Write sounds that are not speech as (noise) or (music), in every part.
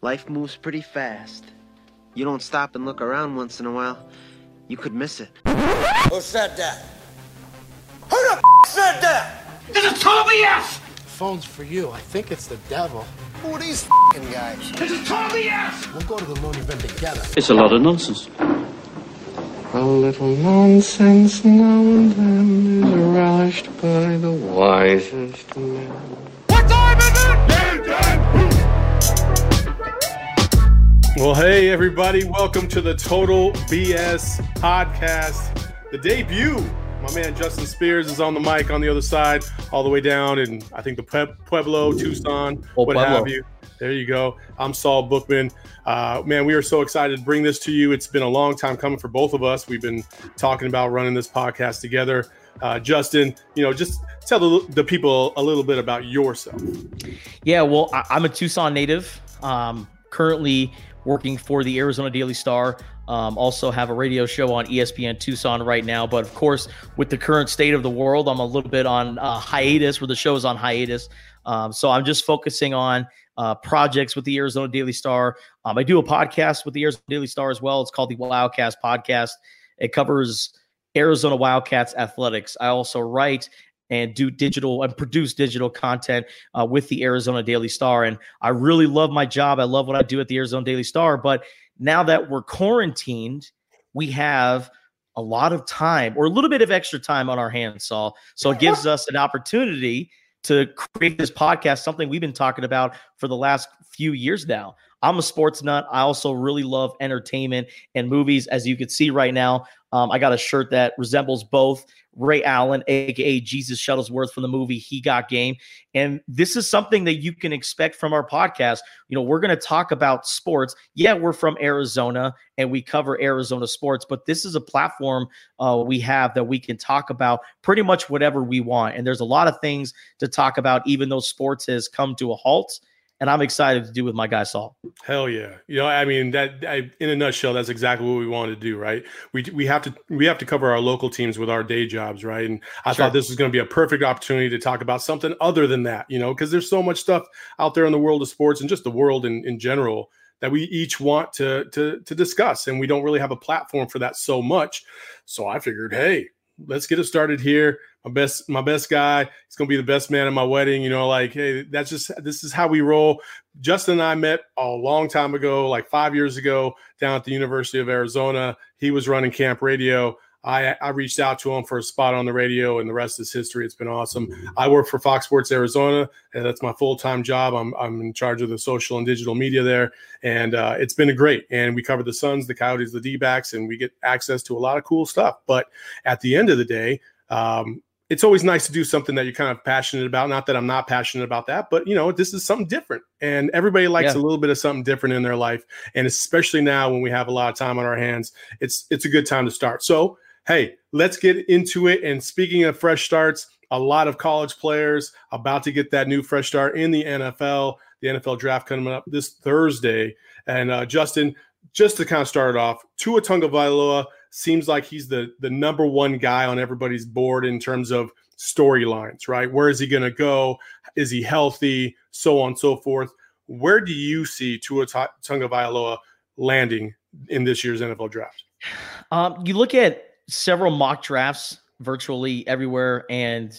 Life moves pretty fast. You don't stop and look around once in a while, you could miss it. Who said that? Who the f- said that? This is total BS! Phone's for you. I think it's the devil. Who are these f***ing guys? This is total BS! We'll go to the moon event together. It's a lot of nonsense. A little nonsense now and then is relished by the wisest men. What time is it? Well, hey, everybody, welcome to the Total BS podcast, the debut. My man Justin Spears is on the mic on the other side, all the way down in, I think, the Pueblo, Tucson, Oh, what Pueblo. have you. There you go. I'm Saul Bookman. Uh, man, we are so excited to bring this to you. It's been a long time coming for both of us. We've been talking about running this podcast together. Uh, Justin, you know, just tell the, the people a little bit about yourself. Yeah, well, I, I'm a Tucson native. Um, currently working for the Arizona Daily Star. Um, also have a radio show on ESPN Tucson right now. But of course, with the current state of the world, I'm a little bit on uh, hiatus, where the show is on hiatus. Um, so I'm just focusing on uh, projects with the Arizona Daily Star. Um, I do a podcast with the Arizona Daily Star as well. It's called the Wildcast Podcast. It covers Arizona Wildcats athletics. I also write and do digital and produce digital content uh, with the Arizona Daily Star. And I really love my job. I love what I do at the Arizona Daily Star. But now that we're quarantined, we have a lot of time or a little bit of extra time on our hands, Saul. So it gives us an opportunity to create this podcast, something we've been talking about for the last few years now. I'm a sports nut. I also really love entertainment and movies. As you can see right now, um, I got a shirt that resembles both Ray Allen, aka Jesus Shuttlesworth from the movie He Got Game. And this is something that you can expect from our podcast. You know, we're going to talk about sports. Yeah, we're from Arizona and we cover Arizona sports, but this is a platform uh, we have that we can talk about pretty much whatever we want. And there's a lot of things to talk about, even though sports has come to a halt. And I'm excited to do with my guy Saul. Hell yeah! You know, I mean that. I, in a nutshell, that's exactly what we wanted to do, right? We we have to we have to cover our local teams with our day jobs, right? And I Sure. thought this was going to be a perfect opportunity to talk about something other than that, you know, because there's so much stuff out there in the world of sports and just the world in in general that we each want to to to discuss, and we don't really have a platform for that so much. So I figured, hey, let's get it started here. My best, my best guy. He's gonna be the best man at my wedding. You know, like, hey, that's just this is how we roll. Justin and I met a long time ago, like five years ago, down at the University of Arizona. He was running KAMP radio. I, I reached out to him for a spot on the radio, and the rest is history. It's been awesome. I work for Fox Sports Arizona, and that's my full time job. I'm, I'm in charge of the social and digital media there, and uh, it's been great. And we cover the Suns, the Coyotes, the D backs, and we get access to a lot of cool stuff. But at the end of the day, um, it's always nice to do something that you're kind of passionate about. Not that I'm not passionate about that, but you know, this is something different. And everybody likes Yeah. a little bit of something different in their life. And especially now when we have a lot of time on our hands, it's it's a good time to start. So hey, let's get into it. And speaking of fresh starts, a lot of college players about to get that new fresh start in the NFL. The NFL draft coming up this Thursday. And uh, Justin, just to kind of start it off, Tua Tagovailoa seems like he's the the number one guy on everybody's board in terms of storylines, right? Where is he going to go? Is he healthy? So on and so forth. Where do you see Tua Ta- Tagovailoa landing in this year's NFL draft? Um, you look at several mock drafts virtually everywhere, and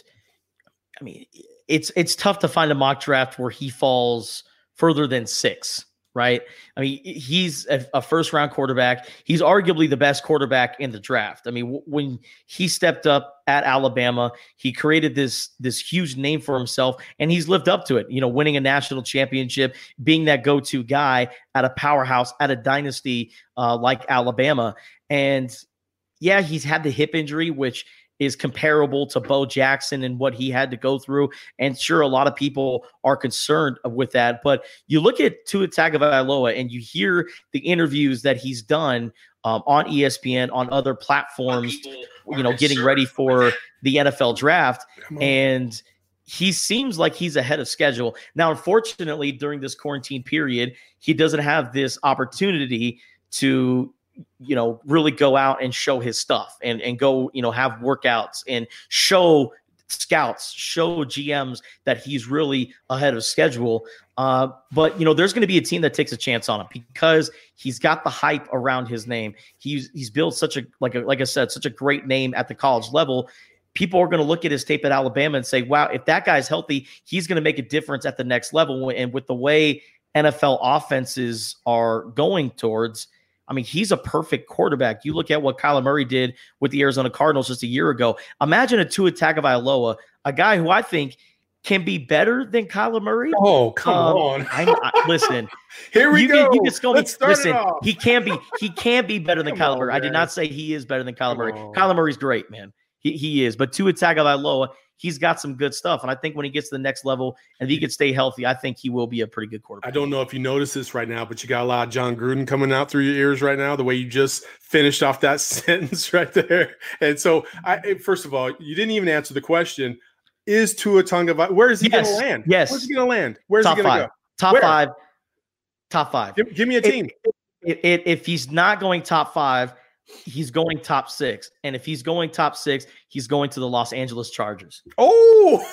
I mean, it's it's tough to find a mock draft where he falls further than six, right? I mean, he's a, a first round quarterback. He's arguably the best quarterback in the draft. I mean, w- when he stepped up at Alabama, he created this this huge name for himself, and he's lived up to it. You know, winning a national championship, being that go to guy at a powerhouse, at a dynasty uh, like Alabama, and yeah, he's had the hip injury, which is comparable to Bo Jackson and what he had to go through. And sure, a lot of people are concerned with that. But you look at Tua Tagovailoa and you hear the interviews that he's done um, on ESPN, on other platforms, you know, getting ready for the NFL draft. And he seems like he's ahead of schedule. Now, unfortunately, during this quarantine period, he doesn't have this opportunity to you know really go out and show his stuff and and go you know have workouts and show scouts show GMs that he's really ahead of schedule. Uh, but you know, there's going to be a team that takes a chance on him because he's got the hype around his name. He's he's built such a like a, like I said, such a great name at the college level. People are going to look at his tape at Alabama and say, "Wow, if that guy's healthy, he's going to make a difference at the next level." And with the way NFL offenses are going towards, I mean, he's a perfect quarterback. You look at what Kyler Murray did with the Arizona Cardinals just a year ago. Imagine a Tua Tagovailoa, a guy who I think can be better than Kyler Murray. Oh, come Um, on. I, I, listen, (laughs) Here we you go. Can, you can. Let's Listen, he can be he can be better than Come Kyler on, Murray. I did not say he is better than Kyler Come Murray. on. Kyler Murray's great, man. He, he is. But Tua Tagovailoa, he's got some good stuff. And I think when he gets to the next level and if he could stay healthy, I think he will be a pretty good quarterback. I don't know if you notice this right now, but you got a lot of Jon Gruden coming out through your ears right now. The way you just finished off that (laughs) sentence right there, and so I first of all, you didn't even answer the question: Is Tua Tonga? Where is he going to land? yes. where's he going to land? Where's Top he going to five. go? Top Where? five. Top five. Give, give me a team. If, if, if he's not going top five, he's going top six. And if he's going top six, he's going to the Los Angeles Chargers. oh,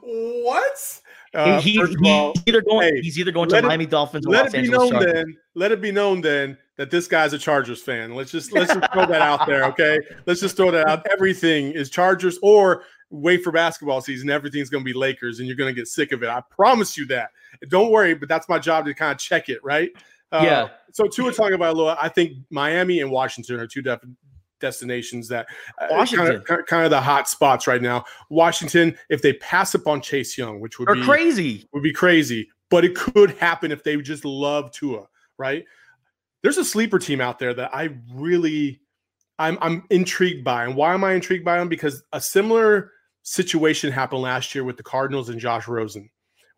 (laughs) what? Uh, he, first of he's either going hey, he's either going to it- Miami Dolphins or let Los it be Angeles known Chargers. then. Let it be known then that this guy's a Chargers fan. Let's just let's just throw that out there, okay? (laughs) Let's just throw that out. Everything is Chargers or wait for basketball season. Everything's going to be Lakers, and you're going to get sick of it. I promise you that. Don't worry, but that's my job to kind of check it, right? Uh, Yeah. So Tua Tagovailoa, I think Miami and Washington are two def- destinations that uh, Washington. kind of, kind of the hot spots right now. Washington, if they pass up on Chase Young, which would Or be crazy. would be crazy, but it could happen if they just love Tua, right? There's a sleeper team out there that I really I'm I'm intrigued by. And why am I intrigued by them? Because a similar situation happened last year with the Cardinals and Josh Rosen,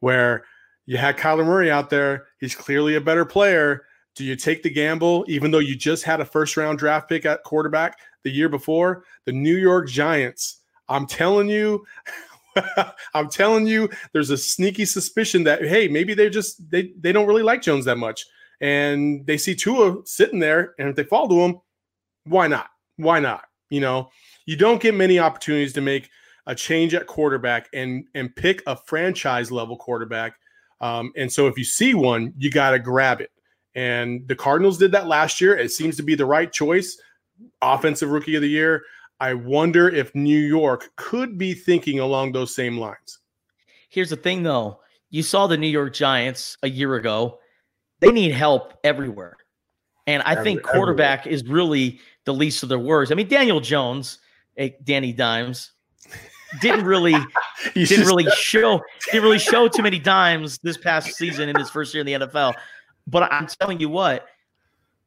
where you had Kyler Murray out there. He's clearly a better player. Do you take the gamble, even though you just had a first round draft pick at quarterback the year before? The New York Giants, I'm telling you, (laughs) I'm telling you, there's a sneaky suspicion that hey, maybe they just they they don't really like Jones that much, and they see Tua sitting there, and if they fall to him, why not? Why not? You know, you don't get many opportunities to make a change at quarterback and and pick a franchise level quarterback. Um, and so if you see one, you got to grab it. And the Cardinals did that last year. It seems to be the right choice. Offensive rookie of the year. I wonder if New York could be thinking along those same lines. Here's the thing, though. You saw the New York Giants a year ago. They need help everywhere. And I think Every- quarterback is really the least of their worries. I mean, Daniel Jones, eh, Danny Dimes, didn't really (laughs) didn't just- really show didn't really show too many dimes this past season in his first year in the NFL. But I'm telling you what,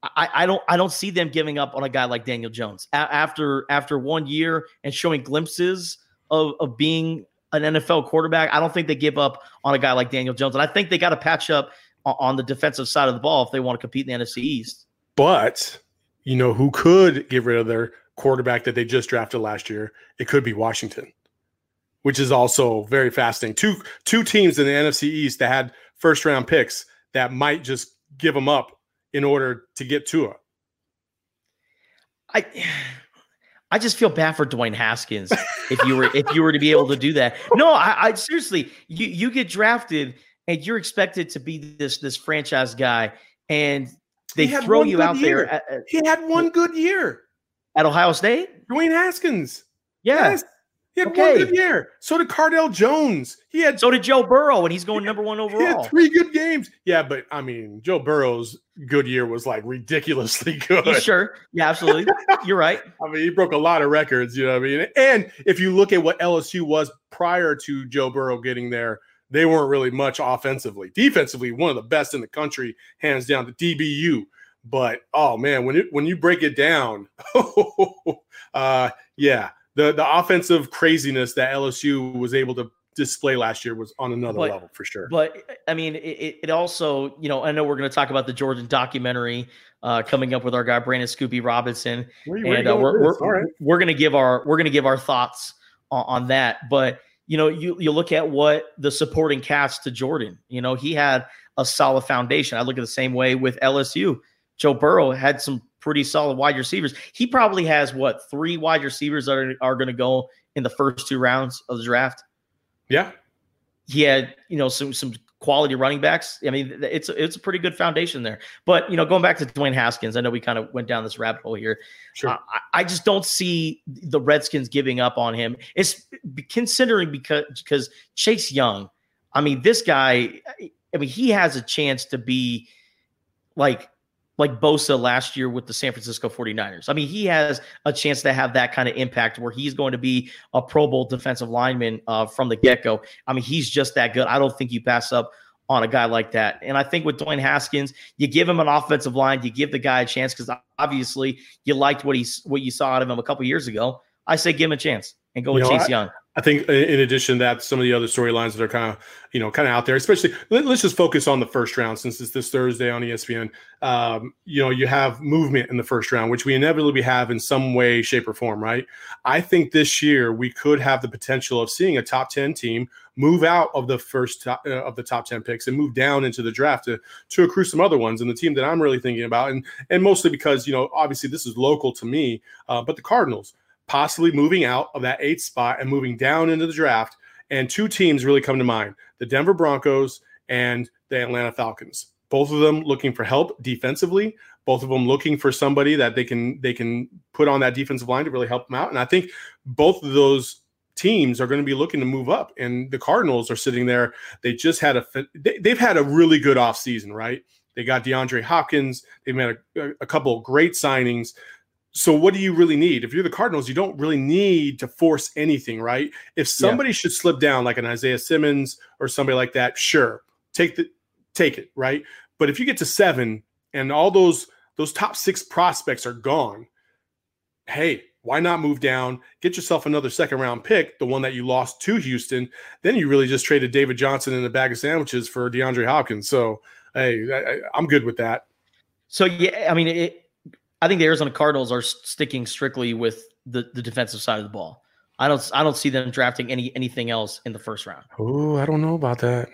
I, I don't I don't see them giving up on a guy like Daniel Jones A- after after one year and showing glimpses of, of being an NFL quarterback. I don't think they give up on a guy like Daniel Jones, and I think they got to patch up on, on the defensive side of the ball if they want to compete in the NFC East. But you know who could get rid of their quarterback that they just drafted last year? It could be Washington, which is also very fascinating. Two two teams in the NFC East that had first round picks that might just give them up in order to get Tua. I I just feel bad for Dwayne Haskins if you were if you were to be able to do that. No, I, I seriously, you you get drafted and you're expected to be this this franchise guy, and they throw you out year. there at, at- He had one good year. at Ohio State. Dwayne Haskins. Yeah. Yes. He had Okay. one good year. So did Cardale Jones. He had So did Joe Burrow, and he's going number one He had overall. three good games. Yeah, but I mean, Joe Burrow's good year was like ridiculously (laughs) good. Sure. Yeah, absolutely. You're right. (laughs) I mean, he broke a lot of records, you know what I mean? And if you look at what LSU was prior to Joe Burrow getting there, they weren't really much offensively. Defensively, one of the best in the country, hands down the DBU. But oh man, when it when you break it down, (laughs) uh yeah, the the offensive craziness that LSU was able to display last year was on another But- level for sure. But I mean, it, it- also, you know, I know we're going to talk about the Jordan documentary uh, coming up with our guy Brandon Scoop B Robinson. And uh, we're we're, right. we're gonna give our we're gonna give our thoughts on, on that. But you know, you you look at what the supporting cast to Jordan. You know, he had a solid foundation. I look at the same way with LSU. Joe Burrow had some pretty solid wide receivers. He probably has what three wide receivers that are, are going to go in the first two rounds of the draft. Yeah. He had, you know, some some quality running backs. I mean, it's it's a pretty good foundation there. But you know, going back to Dwayne Haskins, I know we kind of went down this rabbit hole here. Sure. Uh, I, I just don't see the Redskins giving up on him. It's considering because because Chase Young. I mean, this guy. I mean, he has a chance to be like like Bosa last year with the San Francisco 49ers. I mean, he has a chance to have that kind of impact where he's going to be a Pro Bowl defensive lineman uh, from the get go. I mean, he's just that good. I don't think you pass up on a guy like that. And I think with Dwayne Haskins, you give him an offensive line, you give the guy a chance because obviously you liked what he's what you saw out of him a couple years ago. I say give him a chance and go You with know, Chase I- Young. I think in addition to that, some of the other storylines that are kind of, you know, kind of out there, especially let, us just focus on the first round since it's this Thursday on ESPN. Um, you know, you have movement in the first round, which we inevitably have in some way, shape, or form, right? I think this year we could have the potential of seeing a top 10 team move out of the first top, uh, of the top 10 picks and move down into the draft to, to accrue some other ones. And the team that I'm really thinking about, and, and mostly because, you know, obviously this is local to me, uh, but the Cardinals possibly moving out of that eighth spot and moving down into the draft. And two teams really come to mind the Denver Broncos and the Atlanta Falcons. Both of them looking for help defensively. Both of them looking for somebody that they can they can put on that defensive line to really help them out. And I think both of those teams are going to be looking to move up. And the Cardinals are sitting there. They just had a they, they've had a really good offseason, right? They got DeAndre Hopkins. They've made a, a couple great signings. So what do you really need? If you're the Cardinals, you don't really need to force anything, right? If somebody should slip down like an Isaiah Simmons or somebody like that, sure. Take the take it, right? But if you get to 7 and all those those top 6 prospects are gone, hey, why not move down, get yourself another second round pick, the one that you lost to Houston, then you really just traded David Johnson in a bag of sandwiches for DeAndre Hopkins. So, hey, I, I- I'm good with that. So yeah, I mean, it, I think the Arizona Cardinals are sticking strictly with the, the defensive side of the ball. I don't I don't see them drafting any anything else in the first round. Oh, I don't know about that.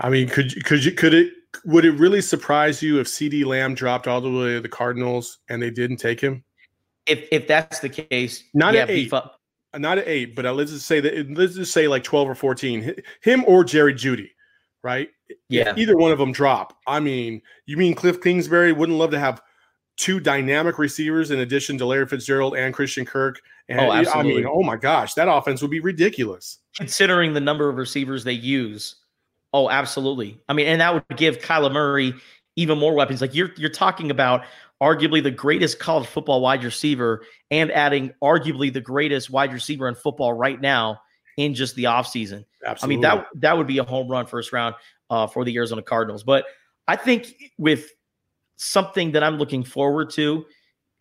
I mean, could could you, could it, would it really surprise you if CeeDee Lamb dropped all the way to the Cardinals and they didn't take him? If if that's the case, Not yeah, at eight. up. Not at eight, but uh, let's just say that, let's just say like 12 or 14, him or Jerry Jeudy, right? If Yeah. either one of them drop. I mean, you mean Cliff Kingsbury wouldn't love to have two dynamic receivers in addition to Larry Fitzgerald and Christian Kirk? And Oh, I absolutely. mean, oh my gosh, that offense would be ridiculous. Considering the number of receivers they use, oh, absolutely. I mean, and that would give Kyler Murray even more weapons. Like you're you're talking about arguably the greatest college football wide receiver and adding arguably the greatest wide receiver in football right now in just the offseason. I Absolutely. mean, that that would be a home run first round uh, for the Arizona Cardinals. But I think with something that I'm looking forward to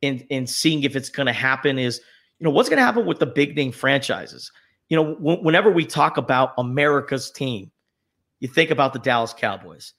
in in seeing if it's going to happen is, you know, what's going to happen with the big name franchises. You know, w- whenever we talk about America's team, you think about the Dallas Cowboys.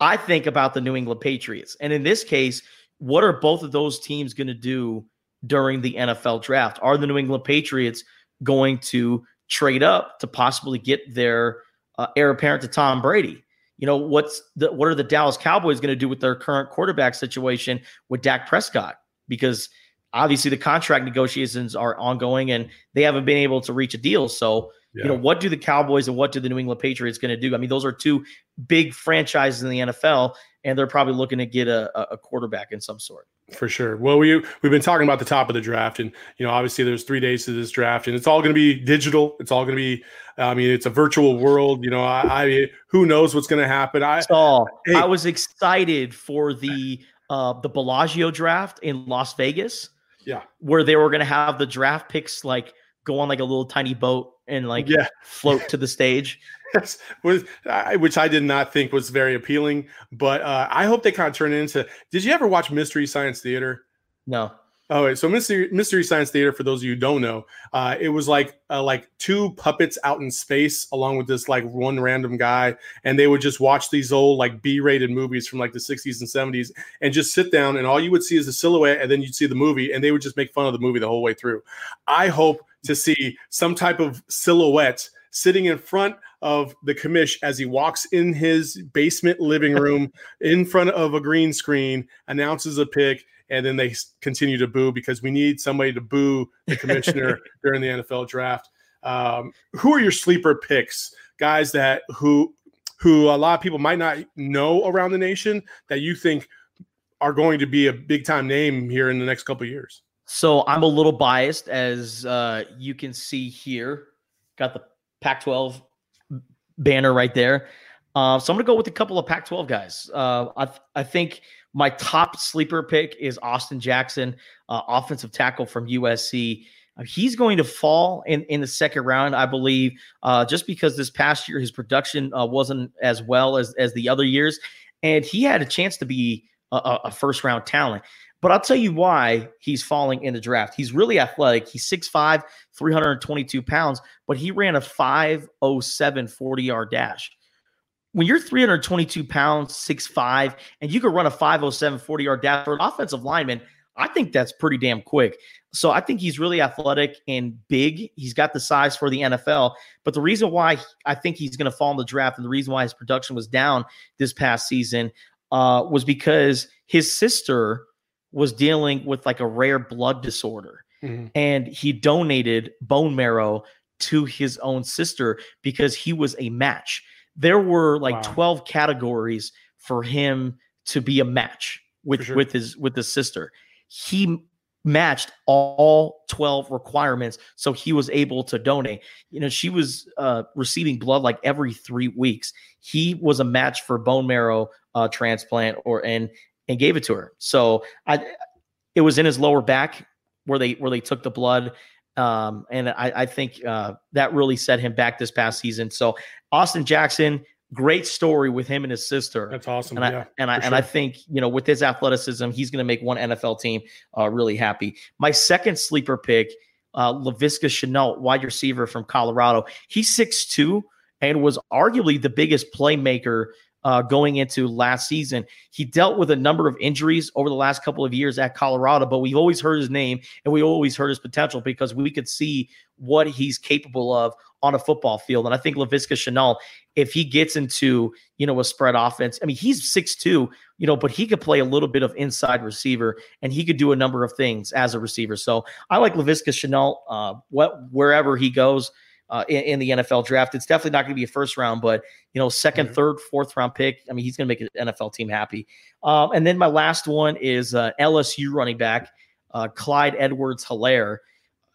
I think about the New England Patriots. And in this case, what are both of those teams going to do during the NFL draft? Are the New England Patriots going to trade up to possibly get their uh, heir apparent to Tom Brady? You know, what's the what are the Dallas Cowboys going to do with their current quarterback situation with Dak Prescott? Because obviously the contract negotiations are ongoing and they haven't been able to reach a deal. So, you know, what do the Cowboys and what do the New England Patriots going to do? I mean, those are two big franchises in the NFL, and they're probably looking to get a, a- a quarterback in some sort. For sure. Well, we we've been talking about the top of the draft, and you know, obviously, there's three days to this draft, and it's all going to be digital. It's all going to be. I mean, it's a virtual world. You know, I, I who knows what's going to happen. I So Hey. I was excited for the uh, the Bellagio draft in Las Vegas. Yeah. where they were going to have the draft picks like go on like a little tiny boat and like yeah, float to the stage. Yes, (laughs) was I, which I did not think was very appealing. But uh, I hope they kind of turn it into. Did you ever watch Mystery Science Theater? No, Oh, wait, so Mystery Mystery Science Theater, for those of you who don't know, uh, it was like uh, like two puppets out in space, along with this like one random guy, and they would just watch these old like B-rated movies from like the 60s and 70s, and just sit down, and all you would see is the silhouette, and then you'd see the movie, and they would just make fun of the movie the whole way through. I hope to see some type of silhouette sitting in front of the commish as he walks in his basement living room in front of a green screen, announces a pick, and then they continue to boo because we need somebody to boo the commissioner (laughs) during the NFL draft. Um, who are your sleeper picks, guys that who who a lot of people might not know around the nation that you think are going to be a big time name here in the next couple of years? So I'm a little biased, as uh, you can see here. Got the Pac-12 banner right there. Uh, so I'm going to go with a couple of Pac-12 guys. Uh, I, I think my top sleeper pick is Austin Jackson, uh, offensive tackle from USC. Uh, He's going to fall in, in the second round, I believe, uh, just because this past year his production uh, wasn't as well as, as the other years. And he had a chance to be a- a first round talent. But I'll tell you why he's falling in the draft. He's really athletic. He's 6'5, 322 pounds, but he ran a 507 40 yard dash. When you're 322 pounds, 6'5, and you can run a 507 40 yard dash for an offensive lineman, I think that's pretty damn quick. So I think he's really athletic and big. He's got the size for the NFL. But the reason why I think he's going to fall in the draft and the reason why his production was down this past season uh, was because his sister was dealing with like a rare blood disorder Mhm. and he donated bone marrow to his own sister because he was a match. There were like Wow. 12 categories for him to be a match with sure. with his with his sister. He matched all 12 requirements so he was able to donate. You know, she was uh receiving blood like every 3 weeks. He was a match for bone marrow uh transplant or and and gave it to her. So I it was in his lower back where they where they took the blood. Um, and I, I think uh, that really set him back this past season. So Austin Jackson, great story with him and his sister. That's awesome. and I yeah, and I for and I think you know with his athleticism, he's going to make one NFL team uh, really happy. My second sleeper pick, uh, Laviska Shenault, wide receiver from Colorado. He's 6'2 and was arguably the biggest playmaker uh, going into last season. He dealt with a number of injuries over the last couple of years at Colorado, but we've always heard his name and we always heard his potential because we could see what he's capable of on a football field. And I think Laviska Shenault, if he gets into, you know, a spread offense, I mean, he's 6'2, you know, but he could play a little bit of inside receiver and he could do a number of things as a receiver. So I like Laviska Shenault uh, what, wherever he goes uh, in, in the NFL draft. It's definitely not going to be a first round, but, you know, 2nd Mhm. third, fourth round pick. I mean, he's going to make an NFL team happy. Um, and then my last one is uh, LSU running back, uh, Clyde Edwards Helaire.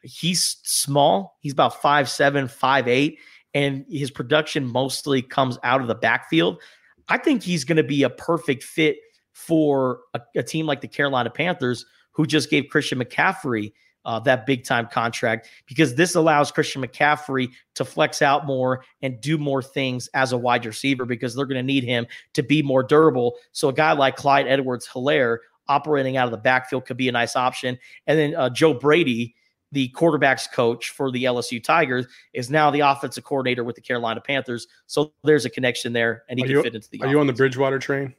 He's small. He's about five seven, five eight, and his production mostly comes out of the backfield. I think he's going to be a perfect fit for a, a team like the Carolina Panthers, who just gave Christian McCaffrey uh, that big time contract, because this allows Christian McCaffrey to flex out more and do more things as a wide receiver because they're going to need him to be more durable. So a guy like Clyde Edwards Helaire operating out of the backfield could be a nice option. And then uh, Joe Brady, the quarterbacks coach for the LSU Tigers, is now the offensive coordinator with the Carolina Panthers. So there's a connection there, and he Are can you- fit into the. Are you on the. Bridgewater train?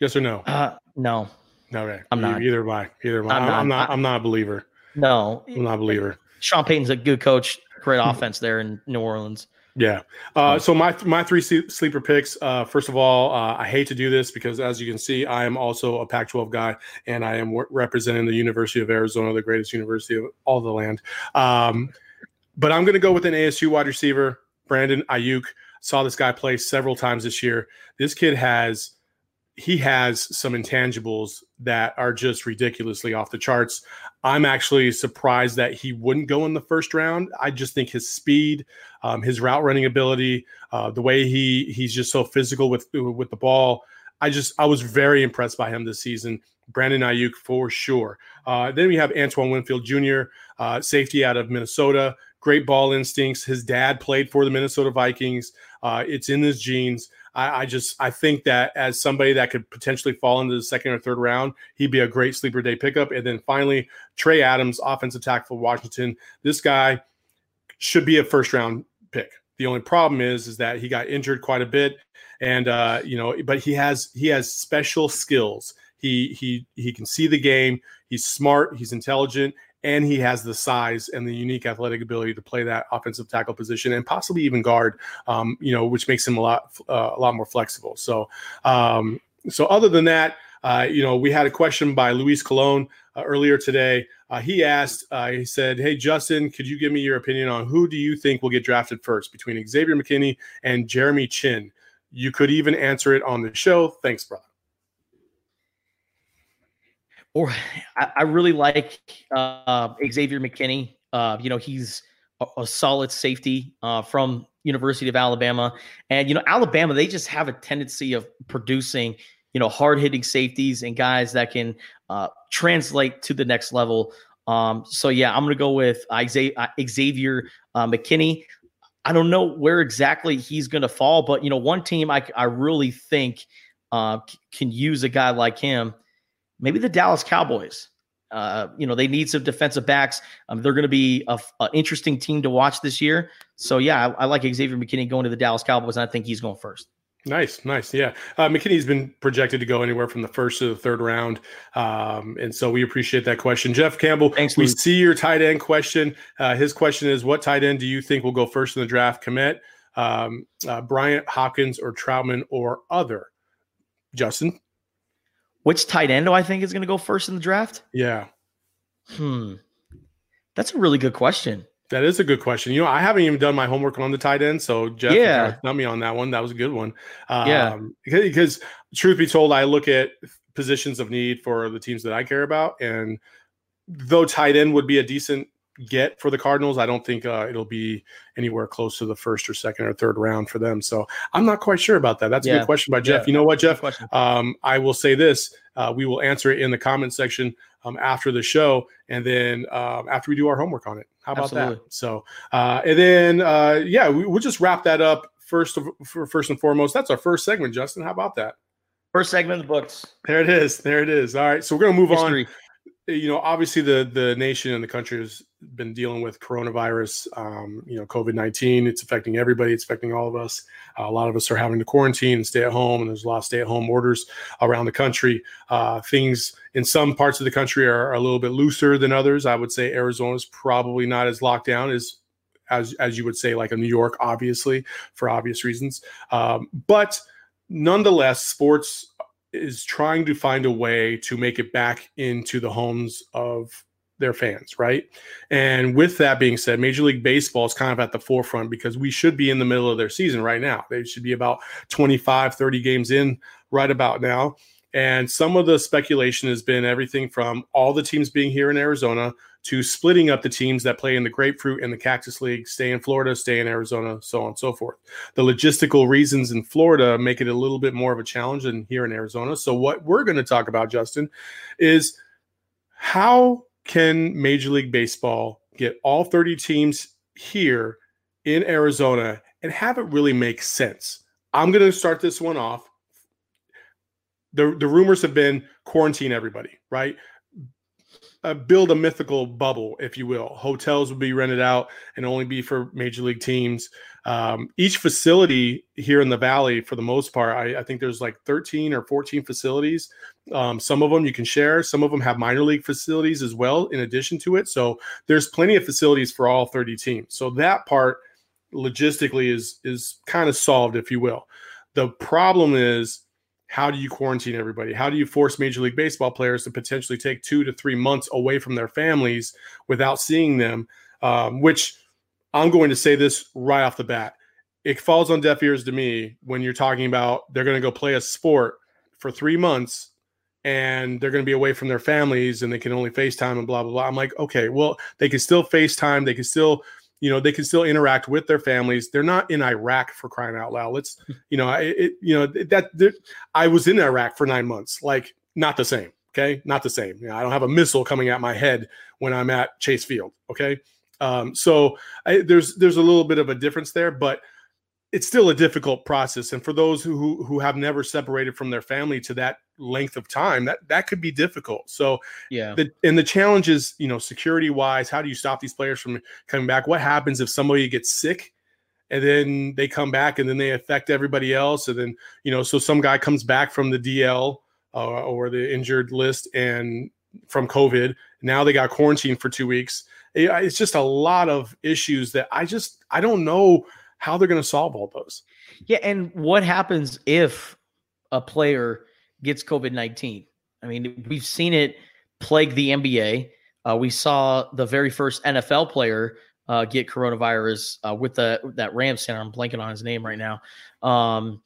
Yes or no? Uh, no, Okay, I'm not. Either I. Either I. I'm I'm, not. I'm not. I- I'm not a believer. no. I'm not a believer. Sean Payton's a good coach. Great offense there in New Orleans. Yeah. Uh, so my my three sleeper picks. Uh, first of all, uh, I hate to do this because, as you can see, I am also a Pac-12 guy, and I am w- representing the University of Arizona, the greatest university of all the land. Um, but I'm going to go with an ASU wide receiver, Brandon Aiyuk. Saw this guy play several times this year. This kid has he has some intangibles that are just ridiculously off the charts. I'm actually surprised that he wouldn't go in the first round. I just think his speed, um, his route running ability, uh, the way he he's just so physical with with the ball. I just I was very impressed by him this season. Brandon Aiyuk for sure. Uh, then we have Antoine Winfield Jr., uh, safety out of Minnesota. Great ball instincts. His dad played for the Minnesota Vikings. Uh, it's in his genes. I, I just I think that as somebody that could potentially fall into the second or third round, he'd be a great sleeper day pickup. And then finally, Trey Adams, offensive tackle for Washington. This guy should be a first round pick. The only problem is is that he got injured quite a bit, and uh, you know, but he has he has special skills. He he he can see the game. He's smart. He's intelligent, and he has the size and the unique athletic ability to play that offensive tackle position and possibly even guard. Um, you know, which makes him a lot uh, a lot more flexible. So, um, so other than that, uh, you know, we had a question by Luis Colon uh, earlier today. Uh, he asked, uh, he said, "Hey Justin, could you give me your opinion on who do you think will get drafted first between Xavier McKinney and Jeremy Chinn? You could even answer it on the show. Thanks, brother. Or I, I really like uh, Xavier McKinney. Uh, you know, he's a, a solid safety uh, from University of Alabama, and you know, Alabama they just have a tendency of producing you know hard hitting safeties and guys that can uh, translate to the next level. Um, so yeah, I'm gonna go with Xavier, Xavier uh, McKinney. I don't know where exactly he's going to fall, but you know, one team I I really think uh, can use a guy like him. Maybe the Dallas Cowboys. Uh, you know, they need some defensive backs. Um, they're going to be a, a, interesting team to watch this year. So yeah, I, I like Xavier McKinney going to the Dallas Cowboys, and I think he's going first. Nice, nice. Yeah. Uh, McKinney's been projected to go anywhere from the first to the third round. Um, and so we appreciate that question. Jeff Campbell, Thanks, we Luke. see your tight end question. Uh, his question is What tight end do you think will go first in the draft? Kmet, um, uh, Bryant, Hopkins, or Trautman, or other? Justin? Which tight end do I think is going to go first in the draft? Yeah. Hmm. That's a really good question. That is a good question. You know, I haven't even done my homework on the tight end, so Jeff, Yeah. got me on that one. That was a good one. Um, Yeah. because truth be told, I look at positions of need for the teams that I care about, and though tight end would be a decent get for the Cardinals, I don't think uh, it'll be anywhere close to the first or second or third round for them. So I'm not quite sure about that. That's a good question by Jeff. Yeah. You know what, Jeff? Um, I will say this: uh, we will answer it in the comment section um, after the show, and then um, after we do our homework on it. How about Absolutely. that? So, uh, and then uh, yeah, we, we'll just wrap that up first. Of, for first and foremost, that's our first segment, Justin. How about that? First segment of the books. There it is. There it is. All right, so we're gonna move on you know, obviously the the nation and the country has been dealing with coronavirus. Um, you know, COVID nineteen. It's affecting everybody. It's affecting all of us. Uh, a lot of us are having to quarantine and stay at home, and there's a lot of stay at home orders around the country. Uh, things in some parts of the country are, are a little bit looser than others. I would say Arizona's probably not as locked down as as as you would say like a New York, obviously for obvious reasons. Um, but nonetheless, sports is trying to find a way to make it back into the homes of their fans, right? And with that being said, Major League Baseball is kind of at the forefront because we should be in the middle of their season right now. They should be about 25, 30 games in right about now. And some of the speculation has been everything from all the teams being here in Arizona to splitting up the teams that play in the Grapefruit and the Cactus League, stay in Florida, stay in Arizona, so on and so forth. The logistical reasons in Florida make it a little bit more of a challenge than here in Arizona. So, what we're going to talk about, Justin, is how can Major League Baseball get all 30 teams here in Arizona and have it really make sense? I'm going to start this one off. The, the rumors have been quarantine everybody, right? uh, build a mythical bubble, if you will. Hotels would be rented out and only be for major league teams. Um, each facility here in the valley, for the most part, I, I think there's like 13 or 14 facilities. Um, some of them you can share. Some of them have minor league facilities as well, in addition to it. So there's plenty of facilities for all 30 teams. So that part logistically is is kind of solved, if you will. The problem is how do you quarantine everybody? How do you force Major League Baseball players to potentially take two to three months away from their families without seeing them? Um, which I'm going to say this right off the bat. It falls on deaf ears to me when you're talking about they're going to go play a sport for three months and they're going to be away from their families and they can only FaceTime and blah, blah, blah. I'm like, okay, well, they can still FaceTime. They can still you know they can still interact with their families. They're not in iraq for crying out loud. Let's hmm. you know it, it you know that that- i was in iraq for nine months. Like not the same okay? Not the same. You know, i don't have a missile coming at my head when i'm at chase field okay um, so I, there's there's a little bit of a difference there but it's still a difficult process and for those who who have never separated from their family to that length of time that that could be difficult so Yeah. the and the challenge is you know security wise how do you stop these players from coming back what happens if somebody gets sick and then they come back and then they affect everybody else and then you know so some guy comes back from the dl uh, or the injured list and from COVID. Now they got quarantined for two weeks. It- it's just a lot of issues that I just I don't know how they're going to solve all those. Yeah, and what happens if a player gets COVID nineteen? I mean, we've seen it plague the NBA. Uh, we saw the very first NFL player uh, get coronavirus uh, with the that Rams center. I'm blanking on his name right now. Um,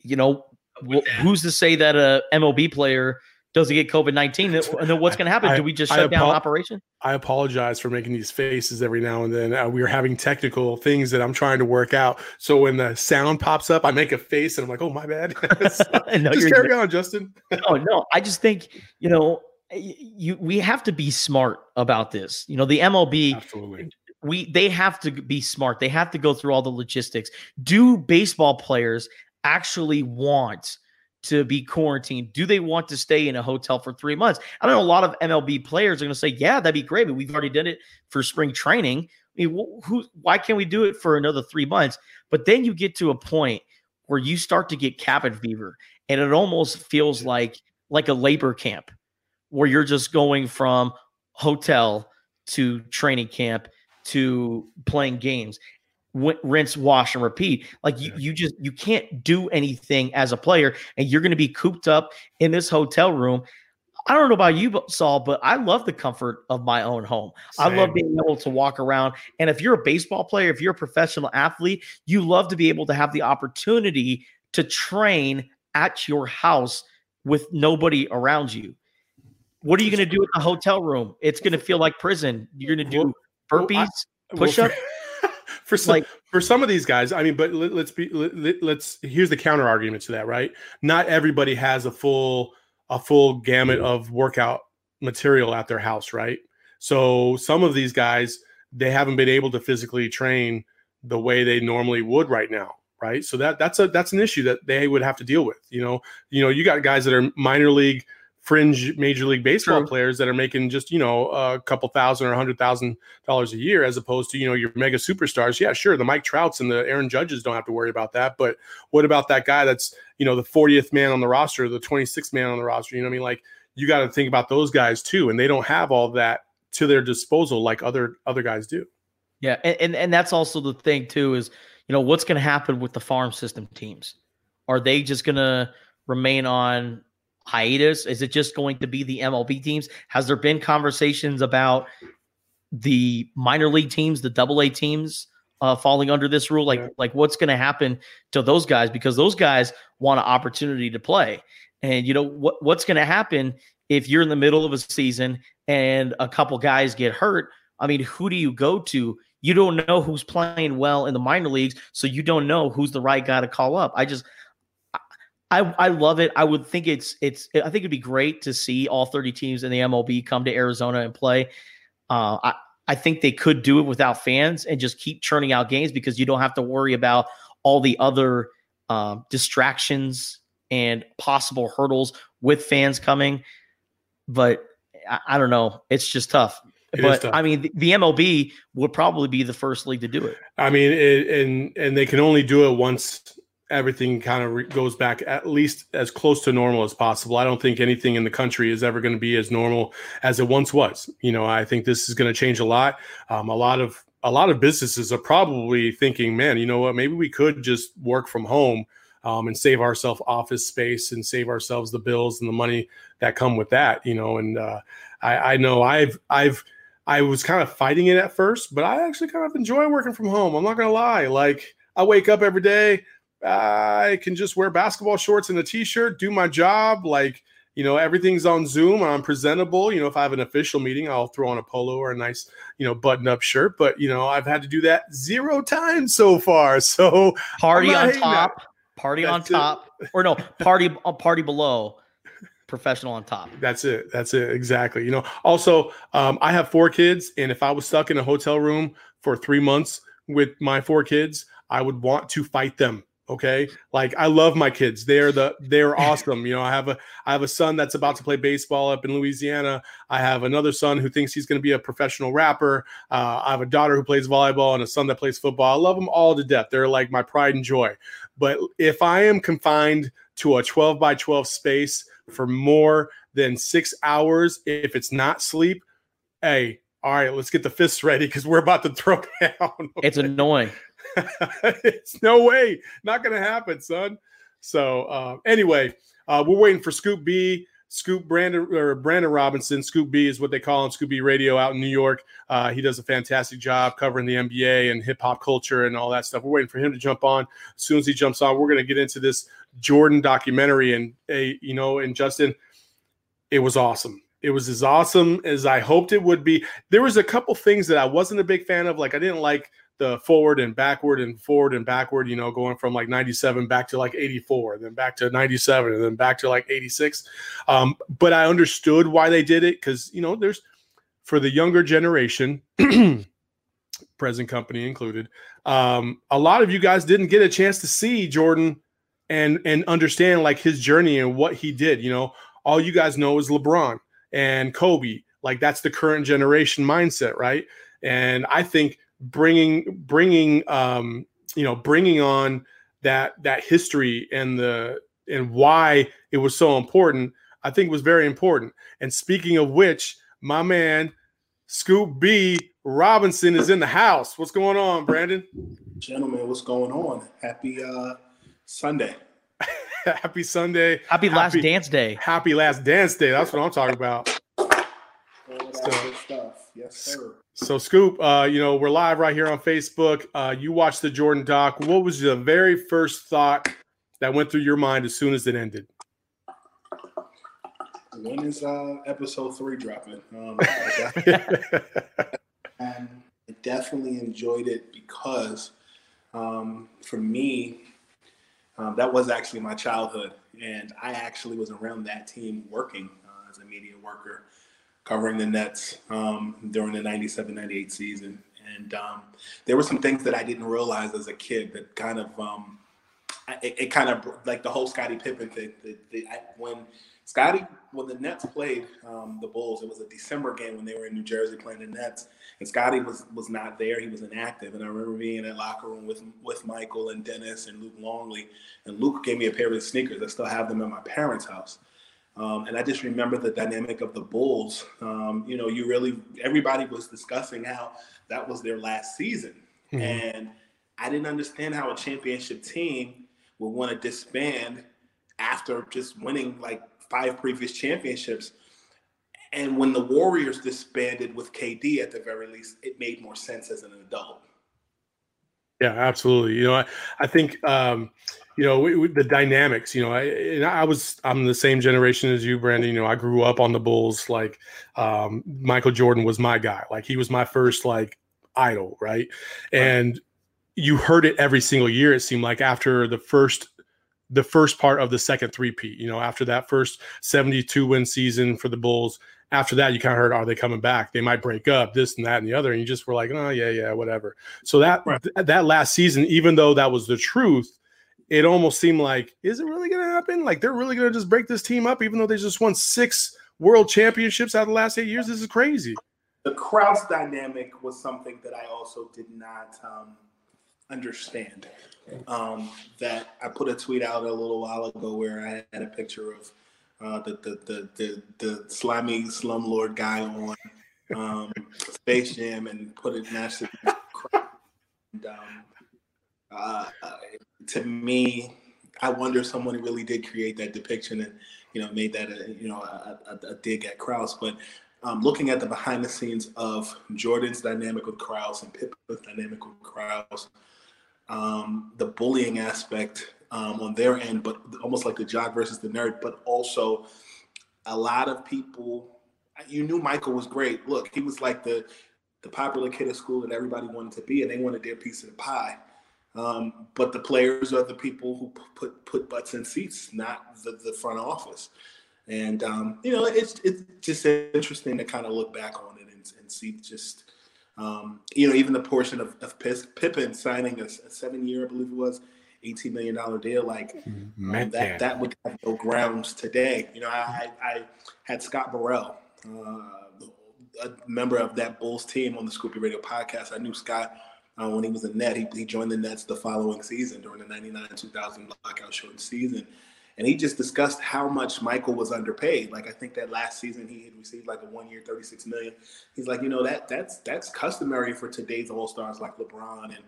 you know, wh- who's to say that a MLB player doesn't get COVID nineteen? And then what's going to happen? I- Do we just shut down apo- operation? I apologize for making these faces every now and then. Uh, we are having technical things that I'm trying to work out. So when the sound pops up, I make a face and I'm like, "Oh, my bad." (laughs) (laughs) So No, just you're carry on, Justin. no, (laughs) no. I just think you know you we have to be smart about this. You know, the MLB Absolutely. we they have to be smart. They have to go through all the logistics. Do baseball players actually want to be quarantined? Do they want to stay in a hotel for three months? I don't know a lot of MLB players are going to say, "Yeah, that'd be great," but we've already done it for spring training. I mean, wh- who? Why can't we do it for another three months? But then you get to a point where you start to get cabin fever, and it almost feels like like a labor camp, where you're just going from hotel to training camp to playing games w- rinse wash and repeat. Like you, you just you can't do anything as a player and you're going to be cooped up in this hotel room. I don't know about you but- saul but i love the comfort of my own home. I love being able to walk around and if you're a baseball player if you're a professional athlete you love to be able to have the opportunity to train at your house with nobody around you. What are you going to do in the hotel room? It's going to feel like prison. You're going to do burpees push well, up (laughs) for, some Like- for some of these guys i mean but let, us be let, let's here's the counter argument to that right? Not everybody has a full a full gamut of workout material at their house right? So some of these guys they haven't been able to physically train the way they normally would right now right? So that that's a that's an issue that they would have to deal with you know? You know you got guys that are minor league fringe major league baseball True. players that are making just you know a couple thousand or a hundred thousand dollars a year as opposed to you know your mega superstars yeah sure the mike trouts and the aaron judges don't have to worry about that but what about that guy that's you know the 40th man on the roster the 26th man on the roster you know what i mean like you got to think about those guys too and they don't have all that to their disposal like other other guys do Yeah, and, and and that's also the thing too is you know what's going to happen with the farm system teams? Are they just going to remain on hiatus? Is it just going to be the MLB teams? Has there been conversations about the minor league teams, the double A teams uh, falling under this rule? Like Yeah. like what's going to happen to those guys because those guys want an opportunity to play. And you know what what's going to happen if you're in the middle of a season and a couple guys get hurt? I mean, who do you go to? You don't know who's playing well in the minor leagues, so you don't know who's the right guy to call up. I just I I love it. I would think it's it's I think it'd be great to see all 30 teams in the MLB come to Arizona and play. Uh, I I think they could do it without fans and just keep churning out games because you don't have to worry about all the other um, distractions and possible hurdles with fans coming. But I, I don't know. It's just tough. It but. I mean, the, the MLB would probably be the first league to do it. I mean, it, and and they can only do it once everything kind of re- goes back at least as close to normal as possible. I don't think anything in the country is ever going to be as normal as it once was. You know, I think this is going to change a lot. Um, a lot of a lot of businesses are probably thinking, man, you know what? Maybe we could just work from home um, and save ourselves office space and save ourselves the bills and the money that come with that. You know, and uh, I, I know I've I've I was kind of fighting it at first, but I actually kind of enjoy working from home. I'm not gonna lie. Like I wake up every day, I can just wear basketball shorts and a t-shirt, do my job. Like you know, everything's on Zoom. I'm presentable. You know, if I have an official meeting, I'll throw on a polo or a nice, you know, button-up shirt. But you know, I've had to do that zero times so far. (laughs) So Party on top, party on That's it. top, or no, party party below, professional on top. That's it. That's it. Exactly. You know, also, um, I have four kids, and if I was stuck in a hotel room for three months with my four kids, I would want to fight them. Okay. Like I love my kids. They're the they're awesome. You know, I have a I have a son that's about to play baseball up in Louisiana. I have another son who thinks he's going to be a professional rapper. Uh, I have a daughter who plays volleyball and a son that plays football. I love them all to death. They're like my pride and joy. But if I am confined to a 12 by 12 space for more than six hours if it's not sleep. Hey, all right, let's get the fists ready because we're about to throw (laughs) down. It's annoying. It's no way, not gonna happen, son. So uh, anyway, uh, we're waiting for Scoop B. Scoop Brandon or Brandon Robinson. Scoop B is what they call him. Scoop B Radio out in New York. Uh, he does a fantastic job covering the NBA and hip hop culture and all that stuff. We're waiting for him to jump on. As soon as he jumps on, we're going to get into this Jordan documentary. And a you know, and Justin, it was awesome. It was as awesome as I hoped it would be. There was a couple things that I wasn't a big fan of. Like I didn't like the forward and backward and forward and backward, you know, going from like 97 back to like 84, then back to 97, and then back to like 86. Um, but I understood why they did it because, you know, there's for the younger generation, (clears throat) present company included, um, a lot of you guys didn't get a chance to see Jordan and and understand like his journey and what he did. You know, all you guys know is LeBron and Kobe. Like that's the current generation mindset, right? And I think bringing bringing um, you know bringing on that that history and the and why it was so important i think was very important and speaking of which my man scoop b robinson is in the house what's going on brandon Gentlemen, what's going on? Happy uh, Sunday. (laughs) happy sunday Happy last dance day. happy last dance day that's what i'm talking about So- stuff. Yes, sir. So scoop uh you know we're live right here on facebook. Uh you watched the jordan doc. What was the very first thought that went through your mind as soon as it ended? When is uh, episode three dropping? Um, (laughs) I, def- um, I definitely enjoyed it because um, for me, um, that was actually my childhood. And I actually was around that team working uh, as a media worker, covering the Nets um, during the 97 98 season. And um, there were some things that I didn't realize as a kid that kind of, um, it, it kind of like the whole Scottie Pippen thing. The, the, I, when Scottie, when the Nets played um, the Bulls, it was a December game when they were in New Jersey playing the Nets, and Scottie was was not there. He was inactive, and I remember being in that locker room with with Michael and Dennis and Luke Longley, and Luke gave me a pair of sneakers. I still have them at my parents' house. Um, and I just remember the dynamic of the Bulls. Um, you know, you really everybody was discussing how that was their last season, and I didn't understand how a championship team would want to disband after just winning like five previous championships. And when the Warriors disbanded with KD at the very least, it made more sense as an adult. Yeah, absolutely. You know, I, I think um, you know we, we, the dynamics. You know, I, and I was I'm the same generation as you, Brandon. You know, I grew up on the Bulls. Like um, Michael Jordan was my guy. Like he was my first like idol, right? And you heard it every single year. It seemed like after the first the first part of the second three-peat. You know, after that first 72 win season for the Bulls. After that, you kind of heard, are they coming back? They might break up, this and that and the other, and you just were like, oh yeah, yeah, whatever. So that Right. th- that last season, even though that was the truth, it almost seemed like, is it really going to happen? Like they're really going to just break this team up, even though they just won six world championships out of the last eight years. This is crazy. The crowd's dynamic was something that I also did not um, understand. Um, that I put a tweet out a little while ago where I had a picture of uh, the, the, the the the slimy slumlord guy on um, Space Jam and put it next and, um, uh, to me, I wonder if someone really did create that depiction and you know made that a you know a, a, a dig at Krause, but. Um, looking at the behind the scenes of Jordan's dynamic with Krause and Pippen's dynamic with Krause, um, the bullying aspect um, on their end, but almost like the jock versus the nerd, but also a lot of people. You knew Michael was great. Look, he was like the the popular kid at school that everybody wanted to be, and they wanted their piece of the pie. Um, but the players are the people who put put butts in seats, not the, the front office. And um, you know, it's it's just interesting to kind of look back on it and, and see just um, you know even the portion of, of Pippen signing a, a seven year, I believe it was, eighteen million dollar deal. Like um, that that would have no grounds today. You know, I I, had Scott Burrell, uh, a member of that Bulls team on the Scoop B Radio podcast. I knew Scott. Uh, when he was a net, he, he joined the Nets the following season during the 99-2000 lockout shortened season. and he just discussed how much Michael was underpaid. Like I think that last season he had received like a one year, thirty six million. He's like, you know that that's that's customary for today's All Stars like LeBron and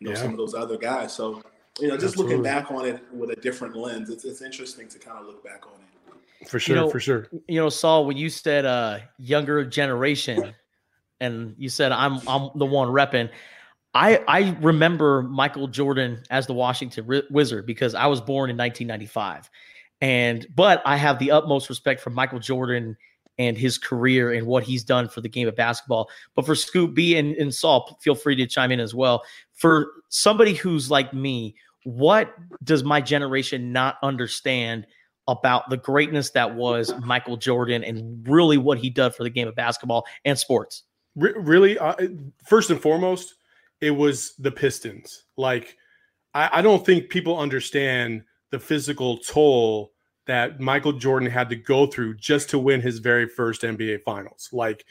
you know Yeah. some of those other guys. So you know, just looking back on it with a different lens, it's it's interesting to kind of look back on it. For sure, know, for sure. you know, Saul, when you said uh younger generation, and you said I'm I'm the one repping. I I remember Michael Jordan as the Washington Ri- Wizard because I was born in 1995, and but I have the utmost respect for Michael Jordan and his career and what he's done for the game of basketball. But for Scoop B and, and Saul, feel free to chime in as well. For somebody who's like me, what does my generation not understand about the greatness that was Michael Jordan and really what he did for the game of basketball and sports. Re- really, uh, first and foremost, it was the Pistons. Like, I, I don't think people understand the physical toll that Michael Jordan had to go through just to win his very first NBA Finals. Like,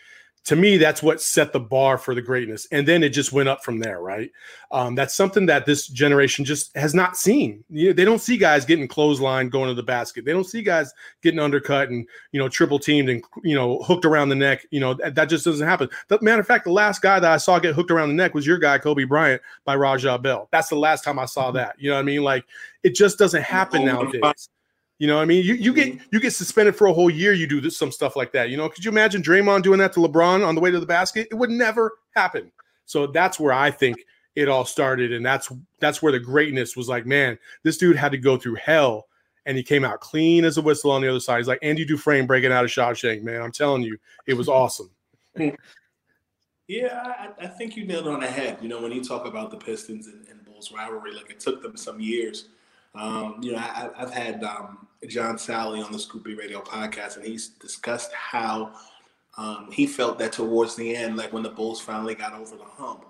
to me, that's what set the bar for the greatness, and then it just went up from there. Right? Um, that's something that this generation just has not seen. You know, they don't see guys getting clothesline going to the basket. They don't see guys getting undercut and you know triple teamed and you know hooked around the neck. You know that, that just doesn't happen. The matter of fact, the last guy that I saw get hooked around the neck was your guy Kobe Bryant by Raja Bell. That's the last time I saw that. You know what I mean? Like it just doesn't happen nowadays. You know what I mean? You you get you get suspended for a whole year. You do this, some stuff like that. You know? Could you imagine Draymond doing that to LeBron on the way to the basket? It would never happen. So that's where I think it all started, and that's that's where the greatness was. Like, man, this dude had to go through hell and he came out clean as a whistle on the other side. He's like Andy Dufresne breaking out of Shawshank, man. I'm telling you, it was awesome. (laughs) Yeah, I, I think you nailed it on the head. You know, when you talk about the Pistons and, and Bulls rivalry, like it took them some years. Um, you know, I, I've had um, John Salley on the Scoop B Radio podcast, and he's discussed how um, he felt that towards the end, like when the Bulls finally got over the hump,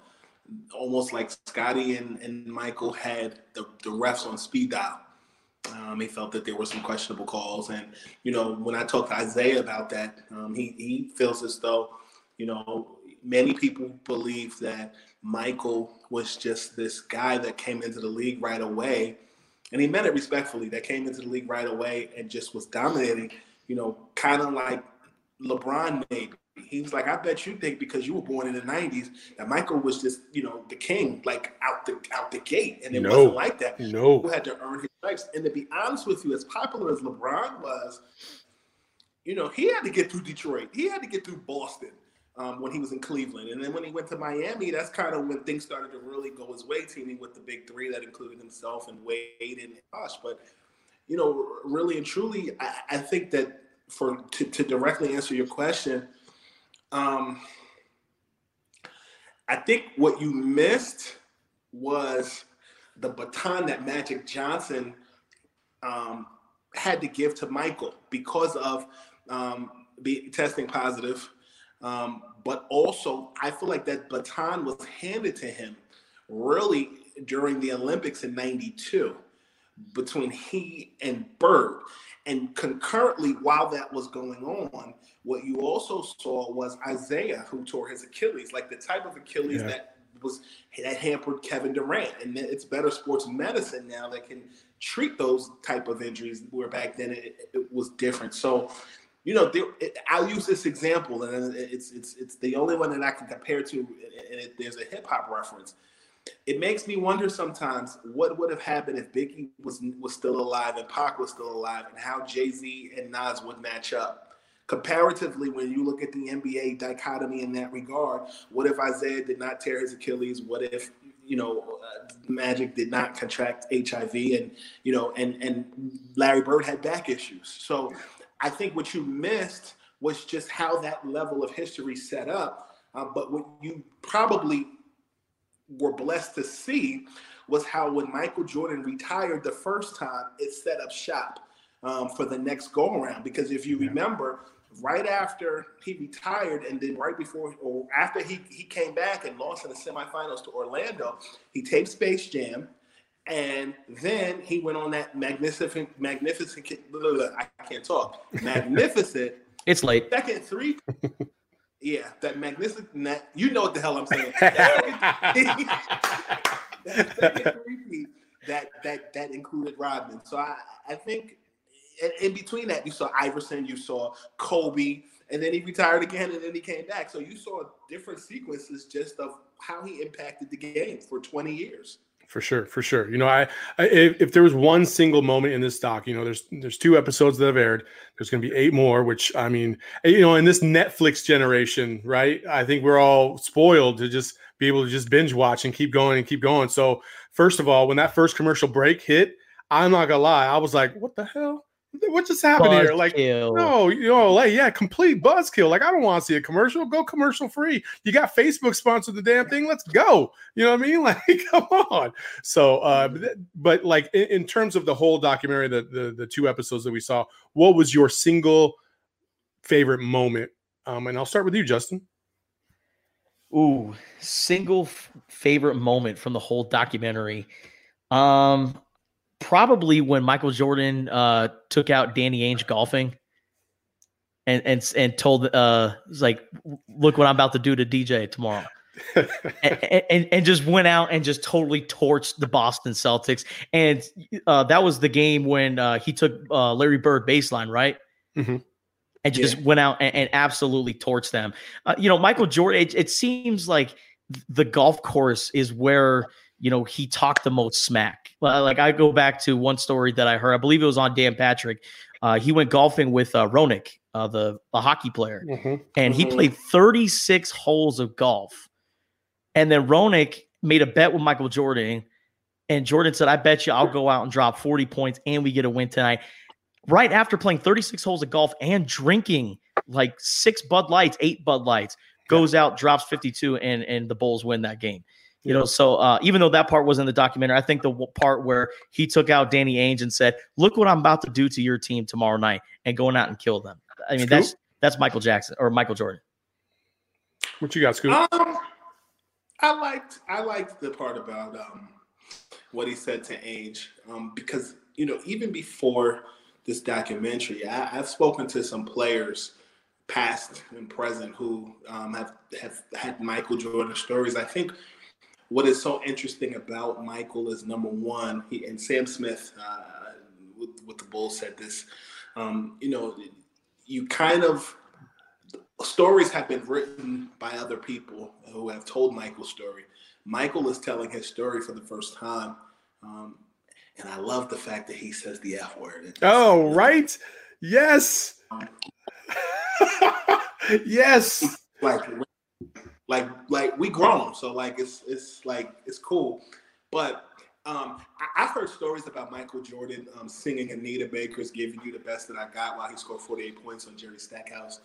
almost like Scottie and, and Michael had the, the refs on speed dial. Um, he felt that there were some questionable calls, and you know, when I talked to Isiah about that, um, he he feels as though, you know, many people believe that Michael was just this guy that came into the league right away, and he meant it respectfully. That came into the league right away and just was dominating. You know, kind of like LeBron maybe. He was like, I bet you think because you were born in the '90s that Michael was just, you know, the king, like out the out the gate, and it No. wasn't like that. No. Who had to earn his stripes. And to be honest with you, as popular as LeBron was, you know, he had to get through Detroit. He had to get through Boston um, when he was in Cleveland. And then when he went to Miami, that's kind of when things started to really go his way, teaming with the big three that included himself and Wade and Bosh. But, you know, really and truly, I, I think that for to, to directly answer your question, um, I think what you missed was the baton that Magic Johnson um, had to give to Michael because of um, be, testing positive. Um, but also, I feel like that baton was handed to him really during the Olympics in 92 between he and Bird. And concurrently, while that was going on, what you also saw was Isiah, who tore his Achilles, like the type of Achilles Yeah. that was that hampered Kevin Durant. And it's better sports medicine now that can treat those type of injuries, where back then it, it was different. So, you know, I'll use this example, and it's it's it's the only one that I can compare to, and it, there's a hip hop reference it makes me wonder sometimes what would have happened if Biggie was was still alive and Pac was still alive, and how Jay Z and Nas would match up. Comparatively, when you look at the NBA dichotomy in that regard, what if Isiah did not tear his Achilles? What if you know uh, Magic did not contract HIV, and you know, and and Larry Bird had back issues. So, I think what you missed was just how that level of history set up. Uh, but what you probably were blessed to see was how when Michael Jordan retired the first time, it set up shop um, for the next go around. Because if you remember, right after he retired, and then right before or after he, he came back and lost in the semifinals to Orlando, he taped Space Jam. And then he went on that magnificent, magnificent, blah, blah, blah, I can't talk, magnificent (laughs) It's late. second three. (laughs) Yeah, that magnificent. That, you know what the hell I'm saying. That (laughs) that second that that that included Rodman. So I I think in, in between that you saw Iverson, you saw Kobe, and then he retired again, and then he came back. So you saw different sequences just of how he impacted the game for 20 years. For sure, for sure. You know, I, I if, if there was one single moment in this doc, you know, there's there's two episodes that have aired. There's going to be eight more, which I mean, you know, in this Netflix generation, right? I think we're all spoiled to just be able to just binge watch and keep going and keep going. So, first of all, when that first commercial break hit, I'm not gonna lie, I was like, "What the hell? What just happened here?" Like, Buzzkill. no, you know, like, yeah, complete buzzkill. Like, I don't want to see a commercial. Go commercial free. You got Facebook sponsored the damn thing. Let's go. You know what I mean? (laughs) Like, come on. So, uh, but, but like in, in terms of the whole documentary, the, the the two episodes that we saw, what was your single favorite moment? Um, and I'll start with you, Justin. Ooh, single f- favorite moment from the whole documentary. Um, probably when Michael Jordan uh took out Danny Ainge golfing, and and and told uh like, look what I'm about to do to DJ tomorrow. (laughs) and, and and just went out and just totally torched the Boston Celtics. And uh, that was the game when uh, he took uh, Larry Bird baseline, right? Mhm. And just went out and, and absolutely torched them. Uh, you know, Michael Jordan. It, it seems like the golf course is where you know he talked the most smack. Like I go back to one story that I heard. I believe it was on Dan Patrick. Uh, he went golfing with uh, Roenick, uh, the the hockey player and he Mhm. played 36 holes of golf. And then Roenick made a bet with Michael Jordan, and Jordan said, "I bet you I'll go out and drop 40 points, and we get a win tonight." Right after playing 36 holes of golf and drinking like six Bud Lights, eight Bud Lights, goes out, drops 52, and and the Bulls win that game. You know, so uh, even though that part was in the documentary, I think the w- part where he took out Danny Ainge and said, "Look what I'm about to do to your team tomorrow night," and going out and kill them. I mean, Scoop? that's that's Michael Jackson or Michael Jordan. What you got, Scoop? Um, I liked I liked the part about um, what he said to Ainge um, because you know even before this documentary, I, I've spoken to some players, past and present, who um, have have had Michael Jordan stories. I think what is so interesting about Michael is number one, he and Sam Smith uh, with, with the Bulls said this. Um, you know, you kind of stories have been written by other people who have told Michael's story. Michael is telling his story for the first time. Um, and I love the fact that he says the F word. Oh, right. Yes. (laughs) yes. Like, like, like we grown. So like, it's, it's like, it's cool. But um, I, I've heard stories about Michael Jordan um, singing Anita Baker's "Giving You the Best That I Got" while he scored 48 points on Jerry Stackhouse.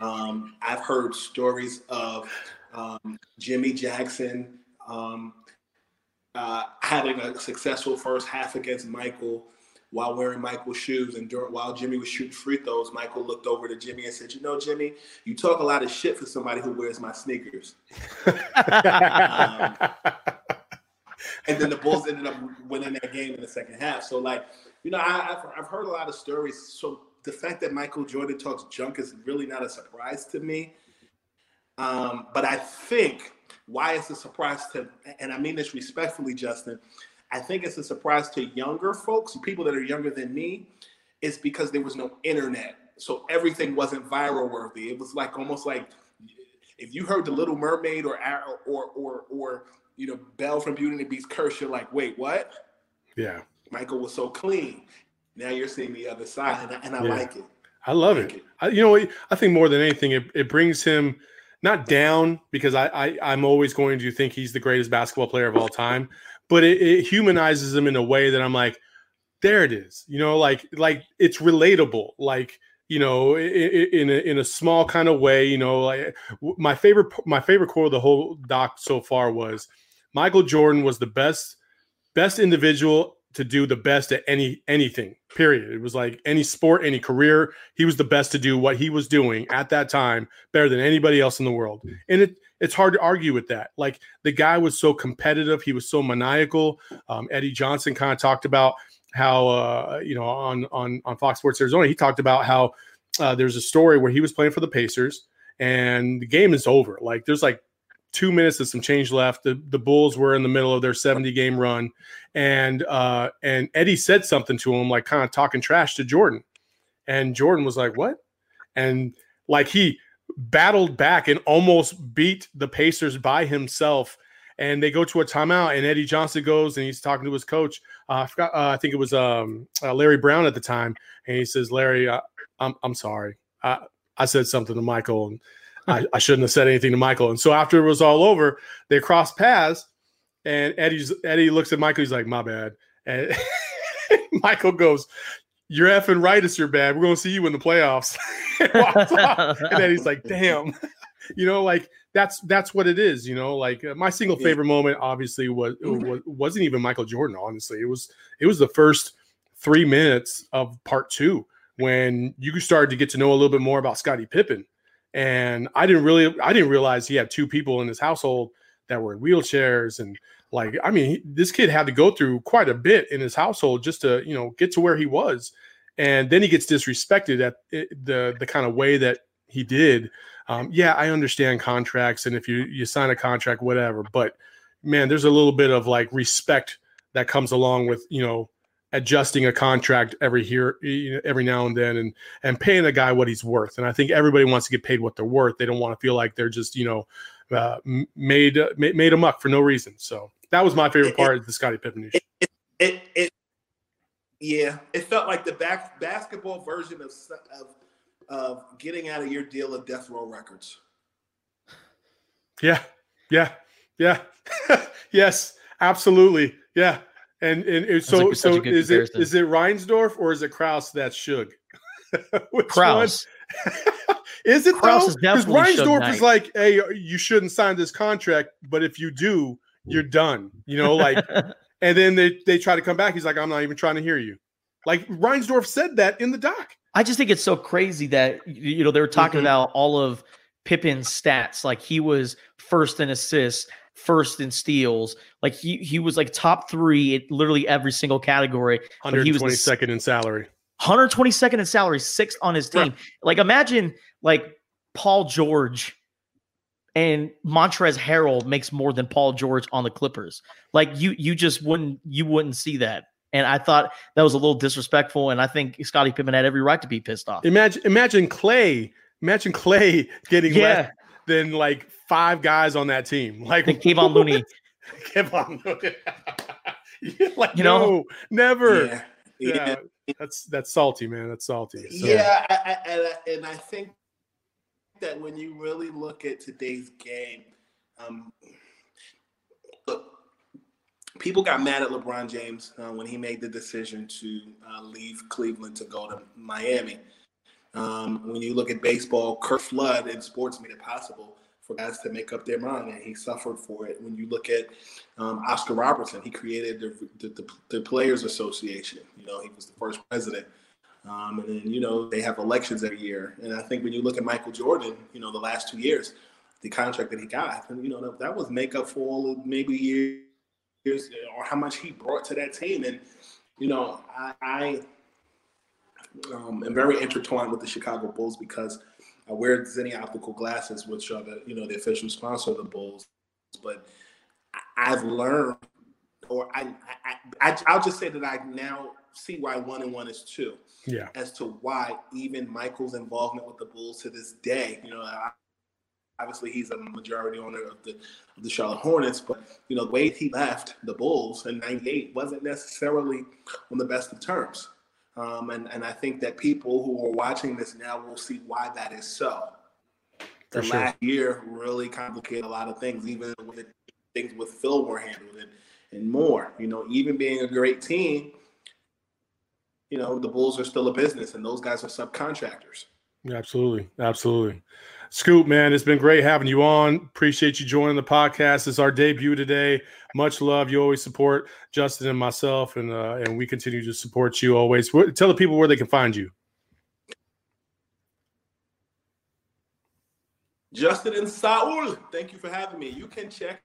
Um, I've heard stories of um, Jimmy Jackson um, uh, having a successful first half against Michael while wearing Michael's shoes. And during, while Jimmy was shooting free throws, Michael looked over to Jimmy and said, "You know, Jimmy, you talk a lot of shit for somebody who wears my sneakers." (laughs) and then the Bulls ended up winning that game in the second half. So, like, you know, I, I've, I've heard a lot of stories. So the fact that Michael Jordan talks junk is really not a surprise to me. Um, but I think why it's a surprise to, and I mean this respectfully, Justin, I think it's a surprise to younger folks, people that are younger than me, is because there was no internet. So everything wasn't viral worthy. It was like almost like if you heard the Little Mermaid or or or or you know Belle from Beauty and the Beast curse, you're like, wait, what? Yeah. Michael was so clean. Now you're seeing the other side, and I, and I Yeah. like it. I love it. I, you know, I think more than anything, it, it brings him not down because I, I I'm always going to think he's the greatest basketball player of all time, but it, it humanizes them in a way that I'm like, there it is. You know, like like it's relatable. Like you know, i- i- in a, in a small kind of way. You know, like my favorite my favorite quote of the whole doc so far was Michael Jordan was the best best individual to do the best at any anything period it was like any sport any career he was the best to do what he was doing at that time better than anybody else in the world and it it's hard to argue with that like the guy was so competitive he was so maniacal um, eddie johnson kind of talked about how uh, you know on on on fox sports arizona he talked about how uh, there's a story where he was playing for the pacers and the game is over like there's like two minutes and some change left. The the Bulls were in the middle of their 70 game run, and uh, and Eddie said something to him, like kind of talking trash to Jordan, and Jordan was like, "What?" And like he battled back and almost beat the Pacers by himself. And they go to a timeout, and Eddie Johnson goes and he's talking to his coach. Uh, I forgot. Uh, I think it was um, uh, Larry Brown at the time, and he says, "Larry, I'm I'm sorry. I I said something to Michael, and I, (laughs) I shouldn't have said anything to Michael." And so after it was all over, they crossed paths, and Eddie's Eddie looks at Michael. He's like, "My bad." And (laughs) Michael goes, "You're effing right. It's your bad. We're gonna see you in the playoffs." (laughs) and, and then he's like, (laughs) "Damn." (laughs) You know, like that's that's what it is. You know, like uh, my single favorite moment, obviously, was, was wasn't even Michael Jordan. Honestly, it was it was the first three minutes of part two when you started to get to know a little bit more about Scottie Pippen. And I didn't really, I didn't realize he had two people in his household that were in wheelchairs. And like, I mean, he, this kid had to go through quite a bit in his household just to, you know, get to where he was. And then he gets disrespected at it, the the kind of way that he did. Um, yeah, I understand contracts, and if you you sign a contract, whatever. But man, there's a little bit of like respect that comes along with you know adjusting a contract every here every now and then and and paying a guy what he's worth and i think everybody wants to get paid what they're worth they don't want to feel like they're just you know uh, uh, made made a muck for no reason so that was my favorite part of the Scottie Pippen news. It, it, it, yeah, it felt like the back, basketball version of of of getting out of your deal of Death Row Records. Yeah, yeah, yeah, (laughs) yes, absolutely, yeah. And and so like so is it comparison. is it Reinsdorf or is it Krause that's Suge? (laughs) Which Krause. (laughs) is it Krause though? Because Reinsdorf is like, hey, you shouldn't sign this contract, but if you do, you're done. You know, like, (laughs) and then they they try to come back. He's like, I'm not even trying to hear you. Like Reinsdorf said that in the doc. I just think it's so crazy that you know they were talking Mhm. about all of Pippen's stats. Like he was first in assists, first in steals. Like he he was like top three in literally every single category. But he was the 122nd in salary. 122nd in salary, sixth on his team. Like imagine like Paul George and Montrezl Harrell makes more than Paul George on the Clippers. Like you you just wouldn't you wouldn't see that. And I thought that was a little disrespectful. And I think Scottie Pippen had every right to be pissed off. Imagine imagine Clay. Imagine Clay (laughs) getting Yeah. less than like five guys on that team. Like And Kevon Looney. (laughs) Kevon Looney. (laughs) Yeah, like You know? no, never. Yeah, Yeah. yeah, That's that's salty, man. That's salty. So, yeah. I, I, and, I, and I think that when you really look at today's game, um, look, people got mad at LeBron James uh, when he made the decision to uh, leave Cleveland to go to Miami. Um, when you look at baseball, Curt Flood in sports made it possible for guys to make up their mind, and he suffered for it. When you look at um, Oscar Robertson, he created the, the, the, the Players Association. You know, he was the first president. Um, and then, you know, they have elections every year. And I think when you look at Michael Jordan, you know, the last two years, the contract that he got, and, you know, that, that was make up for all of maybe years or how much he brought to that team. And, you know, I, I um, am very intertwined with the Chicago Bulls because I wear Zenni optical glasses, which are the, you know, the official sponsor of the Bulls. But I've learned, or I, I, I, I'll just say that I now see why one and one is two yeah. as to why even Michael's involvement with the Bulls to this day, you know, I, obviously he's a majority owner of the of the Charlotte Hornets, but you know, the way he left the Bulls in '98 wasn't necessarily on the best of terms. Um, and, and I think that people who are watching this now will see why that is so. For The sure. last year really complicated a lot of things, even with it, things with Phil were handled and, and more. You know, even being a great team, you know, the Bulls are still a business and those guys are subcontractors. Absolutely. Absolutely. Scoop, man, it's been great having you on. Appreciate you joining the podcast. It's our debut today. Much love. You always support Justin and myself, and uh, and we continue to support you always. Tell the people where they can find you. Justin and Saul, thank you for having me. You can check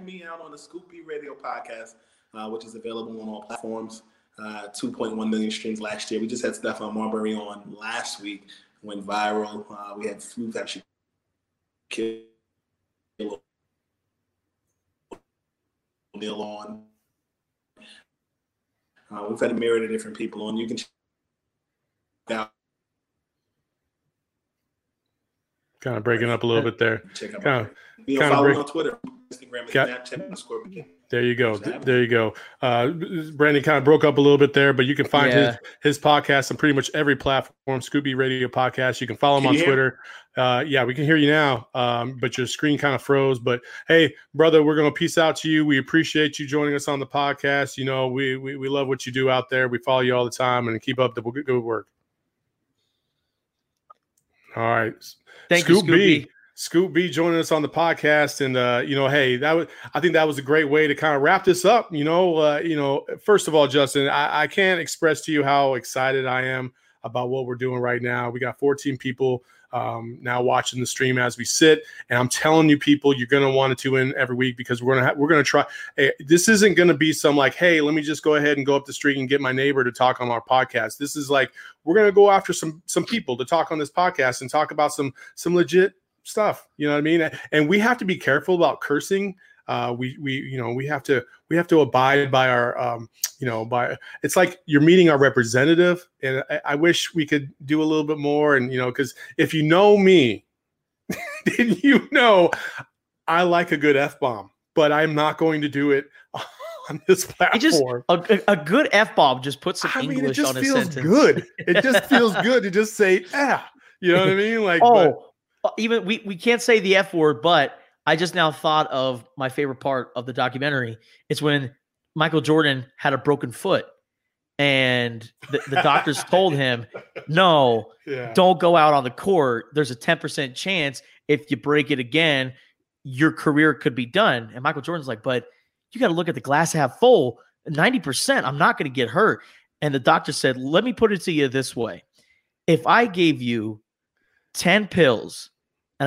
me out on the Scoop B Radio podcast, uh, which is available on all platforms. Uh, 2.1 million streams last year. We just had Stephon Marbury on last week, went viral. Uh, we had we've actually killed O'Neal on. Uh, we've had a myriad of different people on. You can check out Kind of breaking up a little bit there. check out. Kind of, you know, kinda follow break- on Twitter, Instagram, and Got- Snapchat, underscore. There you go. There you go. Uh, Brandon kind of broke up a little bit there, but you can find Yeah. his his podcast on pretty much every platform. Scoop B Radio Podcast. You can follow him Can on Twitter. Uh, yeah, we can hear you now, um, but your screen kind of froze. But hey, brother, we're gonna peace out to you. We appreciate you joining us on the podcast. You know, we we, we love what you do out there. We follow you all the time, and keep up the good good work. All right, Thank Scoop you, B. Scoop B joining us on the podcast, and uh, you know, hey, that was I think that was a great way to kind of wrap this up. You know, uh, you know, first of all, Justin, I, I can't express to you how excited I am about what we're doing right now. We got 14 people um, now watching the stream as we sit, and I'm telling you, people, you're gonna want to tune in every week because we're gonna ha- we're gonna try. Hey, this isn't gonna be some like, hey, let me just go ahead and go up the street and get my neighbor to talk on our podcast. This is like we're gonna go after some some people to talk on this podcast and talk about some some legit stuff you know what i mean and we have to be careful about cursing uh we we you know we have to we have to abide by our um you know by it's like you're meeting our representative and i, I wish we could do a little bit more and you know because if you know me (laughs) then you know i like a good f-bomb but i'm not going to do it (laughs) on this It just a, a, a good f bomb just puts some I mean, it English just on a feels sentence. good. It just (laughs) feels good to just say, ah, you know what I mean? Like, Oh, but- Uh, even we we can't say the f word, but I just now thought of my favorite part of the documentary. It's when Michael Jordan had a broken foot, and the, the doctors (laughs) told him, "No, yeah. don't go out on the court. There's a 10% chance if you break it again, your career could be done. And Michael Jordan's like, but you got to look at the glass half full. 90%, I'm not going to get hurt. And the doctor said, let me put it to you this way. If I gave you 10 pills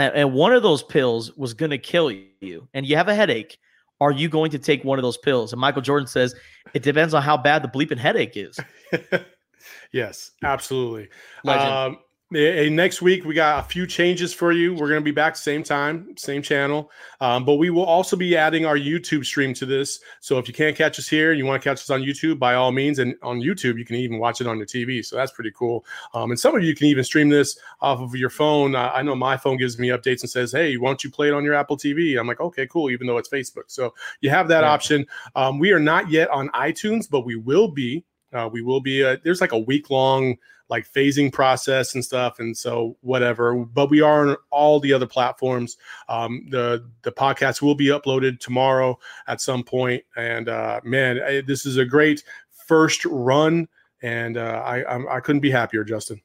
and, and one of those pills was going to kill you and you have a headache, are you going to take one of those pills? And Michael Jordan says, it depends on how bad the bleeping headache is. (laughs) yes, absolutely. Legend. Um, eh, next week we got a few changes for you. We're going to be back same time, same channel, um, but we will also be adding our YouTube stream to this. So if you can't catch us here you want to catch us on YouTube, by all means, and on YouTube you can even watch it on your TV. So that's pretty cool. Um, and some of you can even stream this off of your phone. Uh, I know my phone gives me updates and says, "Hey, why don't you play it on your Apple TV?" I'm like, "Okay, cool," even though it's Facebook. So you have that Yeah. option. Um, we are not yet on iTunes, but we will be. Uh, we will be. Uh, there's like a week long like phasing process and stuff, and so whatever. But we are on all the other platforms. Um, the the podcast will be uploaded tomorrow at some point, and uh, man, I, this is a great first run, and uh, I I'm, I couldn't be happier, Justin.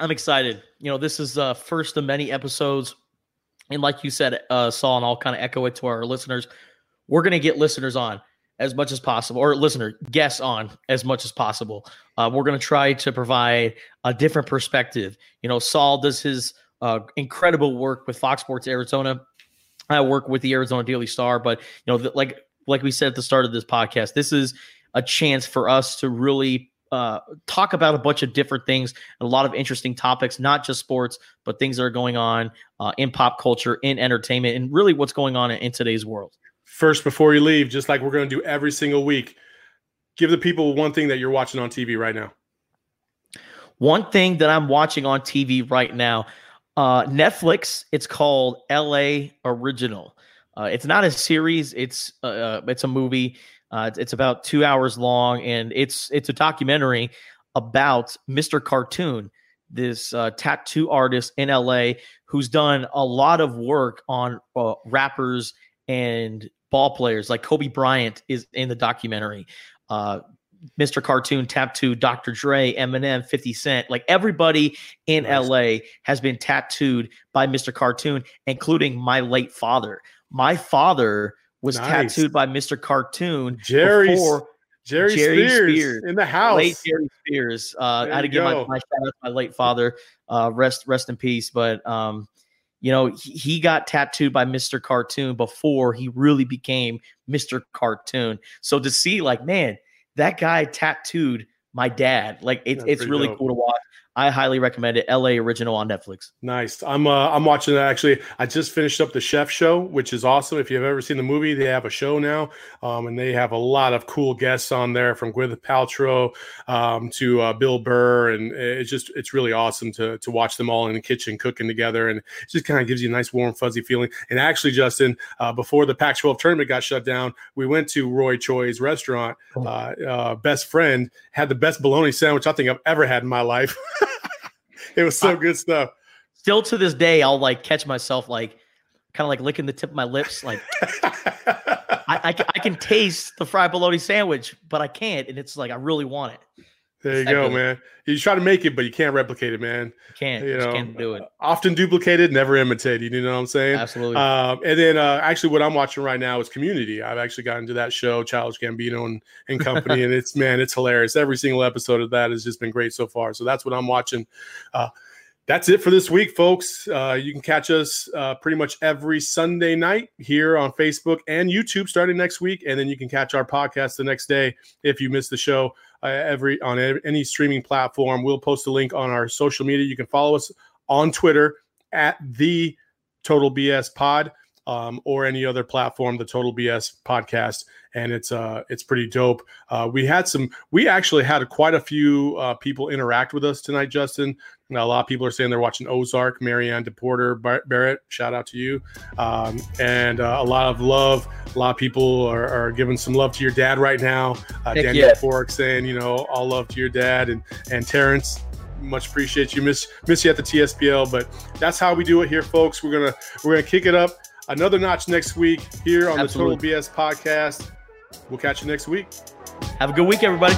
I'm excited. You know, this is uh first of many episodes. And like you said, uh Saul, and I'll kind of echo it to our listeners. We're gonna get listeners on as much as possible, or listener guests on as much as possible. Uh, we're gonna try to provide a different perspective. You know, Saul does his uh, incredible work with Fox Sports Arizona. I work with the Arizona Daily Star, but you know, like like we said at the start of this podcast, this is a chance for us to really uh, talk about a bunch of different things, a lot of interesting topics, not just sports, but things that are going on uh, in pop culture, in entertainment, and really what's going on in, in today's world. First, before you leave, just like we're going to do every single week, give the people one thing that you're watching on TV right now. One thing that I'm watching on TV right now, uh, Netflix. It's called L.A. Original. Uh, it's not a series. It's uh, uh, it's a movie. Uh, it's, about two hours long, and it's it's a documentary about Mr. Cartoon, this uh, tattoo artist in LA who's done a lot of work on uh, rappers and ball players. Like Kobe Bryant is in the documentary. Uh, Mr. Cartoon tattooed Dr. Dre, Eminem, 50 Cent. Like everybody in Nice. LA has been tattooed by Mr. Cartoon, including my late father. My father was Nice. tattooed by Mr. Cartoon Jerry, before Jerry, Jerry Spears, Spears. in the house. late Jerry Spears. Uh, I had to give my, my shout out to my late father. Uh, rest rest in peace. But um, you know, he, he got tattooed by Mr. Cartoon before he really became Mr. Cartoon. So to see, like, man, that guy tattooed my dad. Like, it's it's really dope. cool to watch. I highly recommend it. LA original on Netflix. Nice. I'm uh, I'm watching that actually. I just finished up the Chef Show, which is awesome. If you've ever seen the movie, they have a show now, um, and they have a lot of cool guests on there, from Gwyneth Paltrow um, to uh, Bill Burr, and it's just it's really awesome to to watch them all in the kitchen cooking together, and it just kind of gives you a nice warm fuzzy feeling. And actually, Justin, uh, before the Pac-12 tournament got shut down, we went to Roy Choi's restaurant. Oh. Uh, uh, best friend had the best bologna sandwich I think I've ever had in my life. (laughs) (laughs) it was so good stuff. Still to this day, I'll like catch myself like kind of like licking the tip of my lips. Like (laughs) I, I, I can taste the fried bologna sandwich, but I can't. And it's like, I really want it. There you go, man. You try to make it, but you can't replicate it, man. I can't. You just know, can't do it. Often duplicated, never imitated. You know what I'm saying? Absolutely. Um, and then uh, actually, what I'm watching right now is Community. I've actually gotten to that show, Childish Gambino and, and (laughs) company, and it's man, it's hilarious. Every single episode of that has just been great so far. So that's what I'm watching. Uh, that's it for this week, folks. Uh, you can catch us uh, pretty much every Sunday night here on Facebook and YouTube starting next week, and then you can catch our podcast the next day if you miss the show. Uh, every on any streaming platform, we'll post a link on our social media. You can follow us on Twitter at the Total BS Pod um, or any other platform, the Total BS Podcast, and it's uh it's pretty dope. Uh, we had some, we actually had quite a few uh, people interact with us tonight, Justin. Now, a lot of people are saying they're watching Ozark, Marianne DePorter Bar- Barrett. Shout out to you. Um, and uh, a lot of love. A lot of people are, are giving some love to your dad right now. Uh, Danny yeah. Fork saying, you know, all love to your dad. And and Terrence, much appreciate you. Miss miss you at the TSPL, but that's how we do it here, folks. We're gonna we're gonna kick it up another notch next week here on Absolutely. the Total BS podcast. We'll catch you next week. Have a good week, everybody.